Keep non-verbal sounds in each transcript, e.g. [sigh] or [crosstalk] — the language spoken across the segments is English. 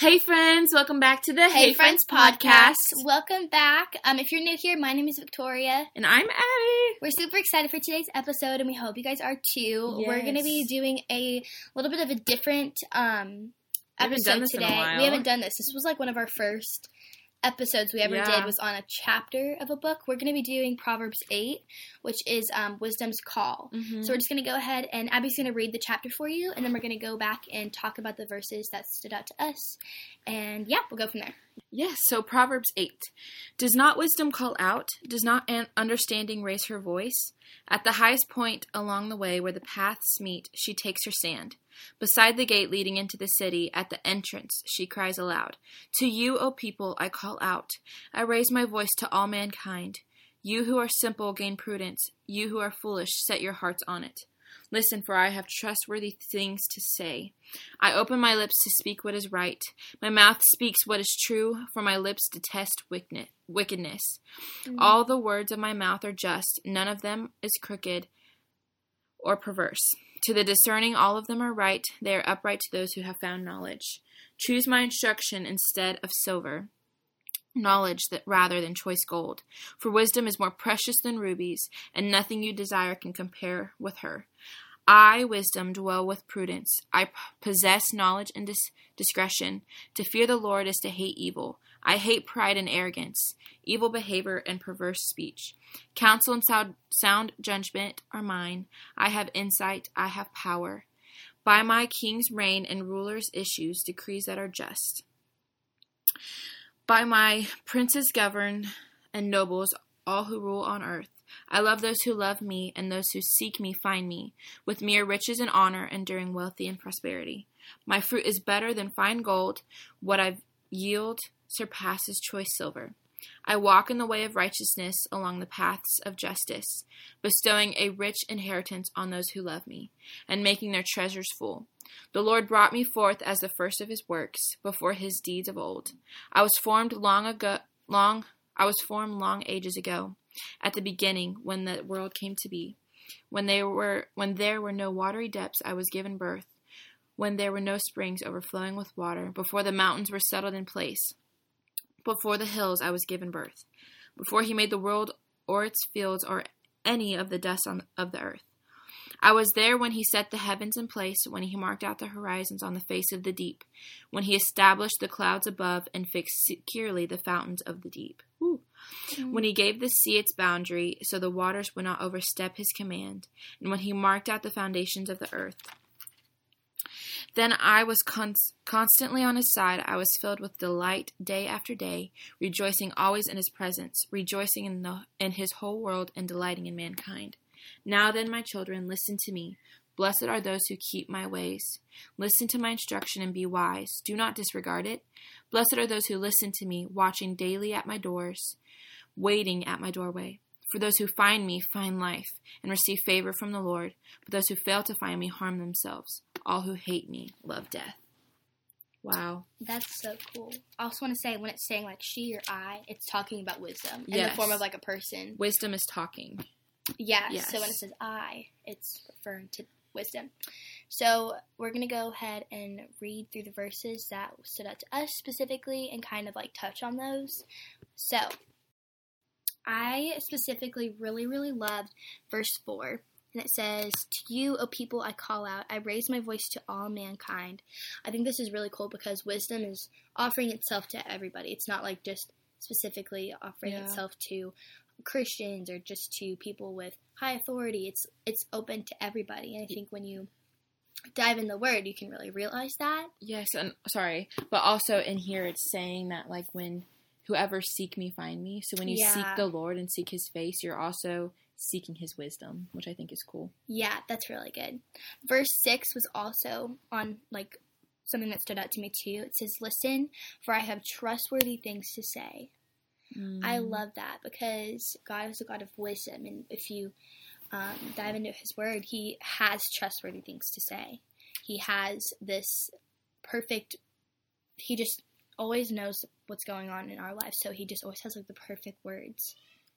Hey friends, welcome back to the Hey, Friends podcast. Welcome back. Um, if you're new here, my name is Victoria. And I'm Abby. We're super excited for today's episode, and we hope you guys are too. We're going to be doing a little bit of a different um, episode done this in a today. We haven't done this. This was like one of our first episodes we ever Yeah. did was on a chapter of a book. We're going to be doing Proverbs 8, which is um, Wisdom's Call. Mhm. So we're just going to go ahead and Abby's going to read the chapter for you, and then we're going to go back and talk about the verses that stood out to us. And yeah, we'll go from there. Yes, so Proverbs 8. Does not wisdom call out? Does not understanding raise her voice? At the highest point along the way where the paths meet, she takes her stand. Beside the gate leading into the city, at the entrance, she cries aloud To you, O people, I call out. I raise my voice to all mankind. You who are simple gain prudence. You who are foolish set your hearts on it. Listen, for I have trustworthy things to say. I open my lips to speak what is right. My mouth speaks what is true, for my lips detest wicked- wickedness. Mm. All the words of my mouth are just, none of them is crooked or perverse. To the discerning, all of them are right. They are upright to those who have found knowledge. Choose my instruction instead of silver, knowledge that rather than choice gold. For wisdom is more precious than rubies, and nothing you desire can compare with her. I, wisdom, dwell with prudence. I p- possess knowledge and dis- discretion. To fear the Lord is to hate evil. I hate pride and arrogance, evil behavior and perverse speech. Counsel and sound, sound judgment are mine. I have insight. I have power. By my king's reign and ruler's issues, decrees that are just. By my princes govern and nobles, all who rule on earth. I love those who love me, and those who seek me find me, with mere riches and honor, enduring wealthy and prosperity. My fruit is better than fine gold. What I yield surpasses choice silver. I walk in the way of righteousness along the paths of justice, bestowing a rich inheritance on those who love me, and making their treasures full. The Lord brought me forth as the first of his works, before his deeds of old. I was formed long ago long I was formed long ages ago, at the beginning when the world came to be. When they were when there were no watery depths I was given birth, when there were no springs overflowing with water, before the mountains were settled in place, before the hills I was given birth, before he made the world or its fields or any of the dust on, of the earth. I was there when he set the heavens in place, when he marked out the horizons on the face of the deep, when he established the clouds above and fixed securely the fountains of the deep. Ooh. Mm-hmm. When he gave the sea its boundary, so the waters would not overstep his command, and when he marked out the foundations of the earth. Then I was cons- constantly on his side. I was filled with delight day after day, rejoicing always in his presence, rejoicing in, the, in his whole world, and delighting in mankind. Now then, my children, listen to me. Blessed are those who keep my ways. Listen to my instruction and be wise. Do not disregard it. Blessed are those who listen to me, watching daily at my doors, waiting at my doorway. For those who find me find life and receive favor from the Lord. But those who fail to find me harm themselves. All who hate me love death. Wow. That's so cool. I also want to say when it's saying like she or I, it's talking about wisdom in Yes. the form of like a person. Wisdom is talking. Yeah. Yes. So when it says I, it's referring to wisdom. So we're gonna go ahead and read through the verses that stood out to us specifically and kind of like touch on those. So I specifically really, really loved verse four. And it says, To you, O people, I call out. I raise my voice to all mankind. I think this is really cool because wisdom is offering itself to everybody. It's not like just specifically offering Yeah. itself to Christians or just to people with high authority. It's it's open to everybody. And I think when you dive in the word, you can really realize that. Yes, and sorry, but also in here it's saying that like when whoever seek me find me. So when you Yeah. seek the Lord and seek his face, you're also seeking his wisdom, which I think is cool. Yeah, that's really good. Verse 6 was also on like something that stood out to me too. It says, "Listen, for I have trustworthy things to say." I Mm. love that because God is a God of wisdom, and if you um, dive into His Word, He has trustworthy things to say. He has this perfect. He just always knows what's going on in our lives, so He just always has like the perfect words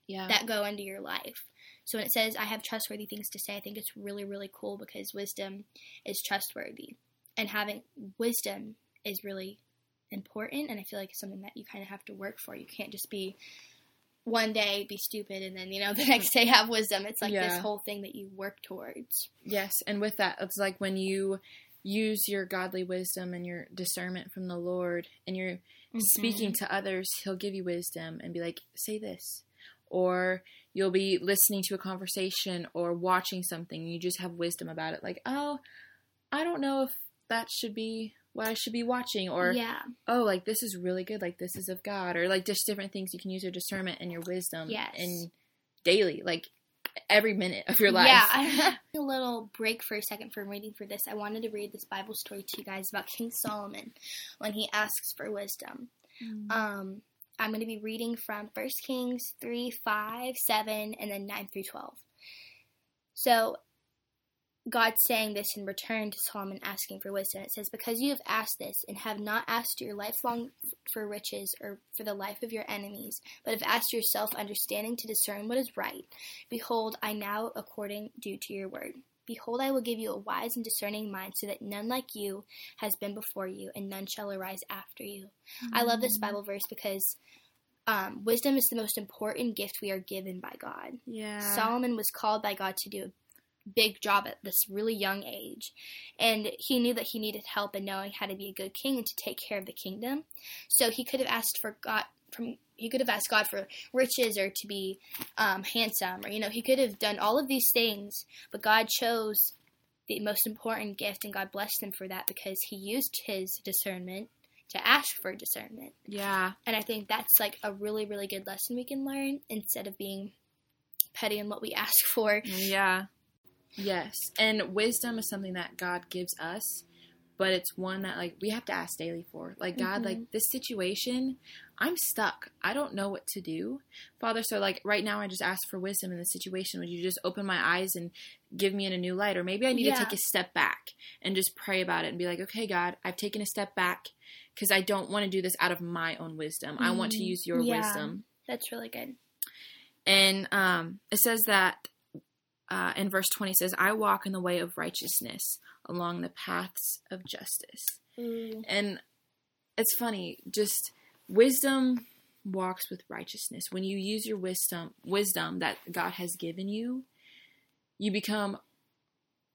Yeah. that go into your life. So when it says I have trustworthy things to say, I think it's really really cool because wisdom is trustworthy, and having wisdom is really important and I feel like it's something that you kind of have to work for. You can't just be one day be stupid and then you know [laughs] the next day have wisdom. It's like Yeah. this whole thing that you work towards. Yes, and with that, it's like when you use your godly wisdom and your discernment from the Lord and you're speaking mm-hmm. to others, He'll give you wisdom and be like, say this. Or you'll be listening to a conversation or watching something and you just have wisdom about it. Like, oh, I don't know if that should be what I should be watching. Or, yeah, oh, like this is really good. Like this is of God. Or like just different things you can use your discernment and your wisdom Yes. in daily, like every minute of your life. Yeah. [laughs] a little break for a second from reading for this. I wanted to read this Bible story to you guys about King Solomon when he asks for wisdom. Um, I'm going to be reading from 1 Kings 3, 5, 7, and then 9 through 12. So, God saying this in return to Solomon asking for wisdom. It says, Because you have asked this, and have not asked your lifelong for riches or for the life of your enemies, but have asked yourself understanding to discern what is right, behold, I now according do to your word. Behold, I will give you a wise and discerning mind, so that none like you has been before you, and none shall arise after you. I love this Bible verse because um, wisdom is the most important gift we are given by God. Yeah. Solomon was called by God to do a big job at this really young age, and he knew that he needed help in knowing how to be a good king and to take care of the kingdom. So he could have asked for God from he could have asked God for riches or to be um, handsome, or you know he could have done all of these things, but God chose the most important gift, and God blessed him for that because he used his discernment to ask for discernment. yeah. And I think that's like a really, really good lesson we can learn instead of being petty in what we ask for. Yeah. Yes. And wisdom is something that God gives us, but it's one that like we have to ask daily for. Like God, Mhm. like this situation, I'm stuck. I don't know what to do. Father, so like right now I just ask for wisdom in the situation. Would you just open my eyes and give me in a new light? Or maybe I need Yeah. to take a step back and just pray about it and be like, okay, God, I've taken a step back because I don't want to do this out of my own wisdom. I want to Mhm. use your Yeah. wisdom. That's really good. And um, it says that uh, in verse 20 says, I walk in the way of righteousness along the paths of justice. Ooh. And it's funny, just wisdom walks with righteousness. When you use your wisdom, wisdom that God has given you, you become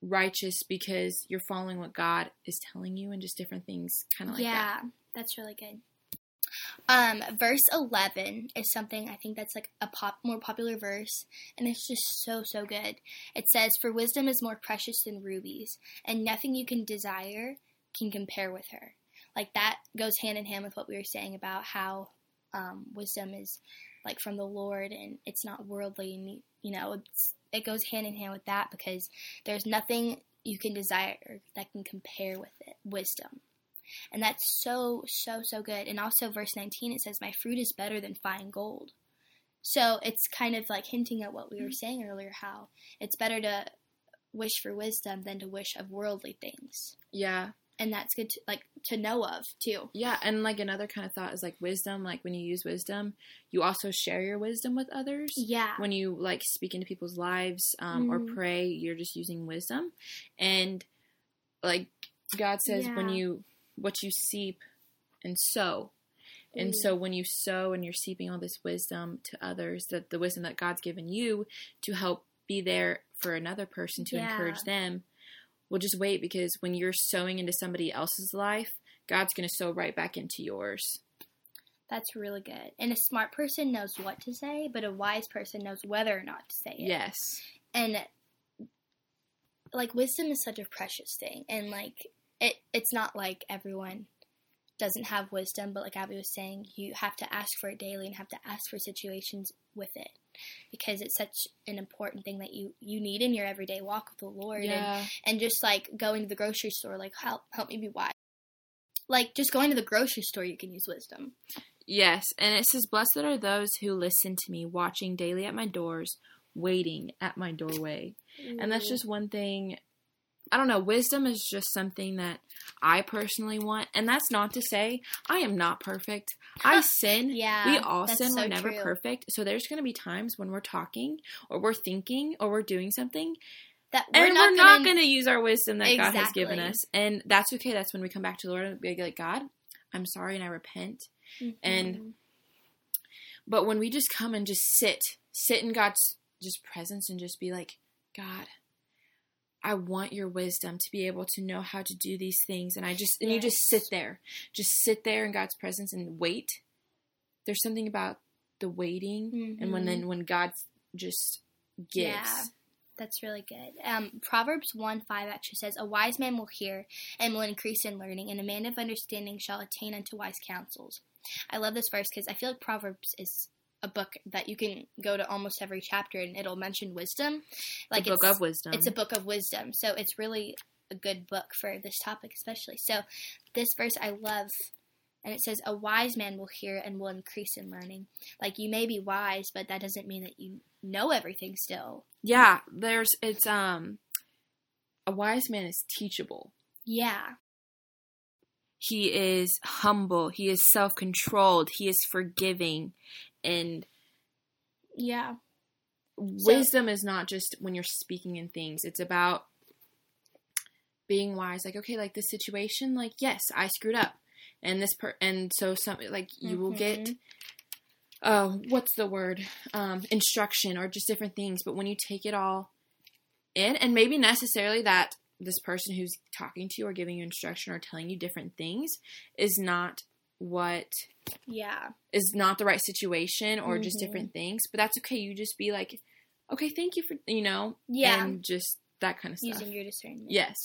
righteous because you're following what God is telling you and just different things kind of like that. yeah, that's really good. Um, verse eleven is something I think that's like a pop more popular verse, and it's just so so good. It says, "For wisdom is more precious than rubies, and nothing you can desire can compare with her." Like that goes hand in hand with what we were saying about how um, wisdom is like from the Lord, and it's not worldly, and you, you know, it goes hand in hand with that because there's nothing you can desire that can compare with it. Wisdom. And that's so, so, so good. And also, verse 19, it says, My fruit is better than fine gold. So it's kind of like hinting at what we were saying earlier how it's better to wish for wisdom than to wish of worldly things. Yeah. And that's good to, like, to know of, too. Yeah, and like another kind of thought is like wisdom. Like when you use wisdom, you also share your wisdom with others. Yeah. When you like speak into people's lives um, or Mhm. pray, you're just using wisdom. And like God says, when you what you seep and sow. And so when you sow and you're seeping all this wisdom to others, that the wisdom that God's given you to help be there for another person to Yeah. encourage them, well just wait because when you're sowing into somebody else's life, God's going to sow right back into yours. That's really good. And a smart person knows what to say, but a wise person knows whether or not to say it. Yes. and like wisdom is such a precious thing and like it it's not like everyone doesn't have wisdom but like abby was saying you have to ask for it daily and have to ask for situations with it because it's such an important thing that you you need in your everyday walk with the lord and, Yeah. and just like going to the grocery store like help help me be wise like just going to the grocery store you can use wisdom Yes. And it says, Blessed are those who listen to me, watching daily at my doors, waiting at my doorway. And that's just one thing. I don't know. Wisdom is just something that I personally want. And that's not to say I am not perfect. I [laughs] sin. yeah We all sin. so we're never true. perfect. So there's going to be times when we're talking or we're thinking or we're doing something that and not we're not gonna- use our wisdom that God has given us. And that's okay. That's when we come back to the Lord and be like, God, I'm sorry and I repent. Mhm. And- But when we just come and just sit, sit in God's just presence and just be like, God, I want your wisdom to be able to know how to do these things. And I just, and you just sit there, just sit there in God's presence and wait. There's something about the waiting and when Mhm. then when God just gives. Yeah. That's really good. Um, Proverbs 1 5 actually says, A wise man will hear and will increase in learning, and a man of understanding shall attain unto wise counsels. I love this verse because I feel like Proverbs is a book that you can go to almost every chapter and it'll mention wisdom. Like the book it's, of wisdom. it's a book of wisdom. So it's really a good book for this topic, especially. So this verse I love. And it says, A wise man will hear and will increase in learning. Like, you may be wise, but that doesn't mean that you know everything still. yeah, there's it's um a wise man is teachable. Yeah. He is humble, he is self-controlled, he is forgiving and Yeah. wisdom is not just when you're speaking in things. It's about being wise like okay, like this situation like yes, I screwed up. And this per and so some like you will get Mhm. uh, what's the word um, instruction or just different things but when you take it all in and maybe necessarily that this person who's talking to you or giving you instruction or telling you different things is not what Yeah. is not the right situation or just Mhm. different things but that's okay you just be like okay thank you for you know Yeah. and just that kind of stuff Using your discernment. yes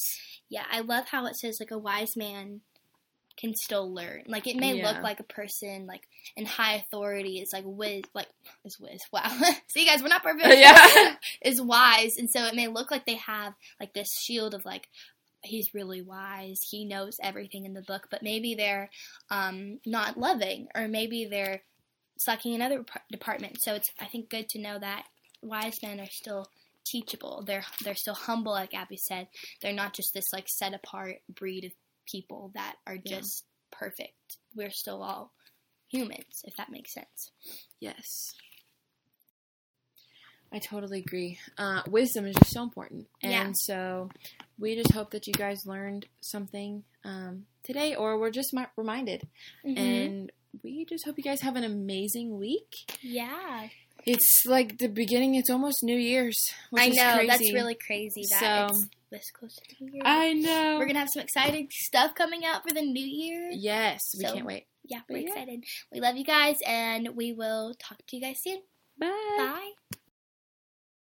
Yeah. I love how it says, like, a wise man can still learn. Like, it may Yeah. look like a person, like, in high authority is, like, wiz, like, is wiz. [laughs] Wow. See, guys, we're not perfect. [laughs] Yeah. [laughs] is wise. And so it may look like they have, like, this shield of, like, he's really wise. He knows everything in the book, but maybe they're um, not loving, or maybe they're sucking in other par- departments. So it's I think good to know that wise men are still teachable. They're they're still humble, like Abby said. They're not just this like set apart breed of people that are Yeah. just perfect. We're still all humans, if that makes sense. yes I totally agree. Uh, wisdom is just so important, and Yeah. so we just hope that you guys learned something um, today, or were just mi- reminded. Mm-hmm. And we just hope you guys have an amazing week. yeah, It's like the beginning. It's almost New Year's. Which I know that's really crazy that So- it's this close to New Year. I know. We're gonna have some exciting stuff coming out for the new year. Yes, we So- can't wait. Yeah, we're yeah. excited. We love you guys, and we will talk to you guys soon. Bye. Bye.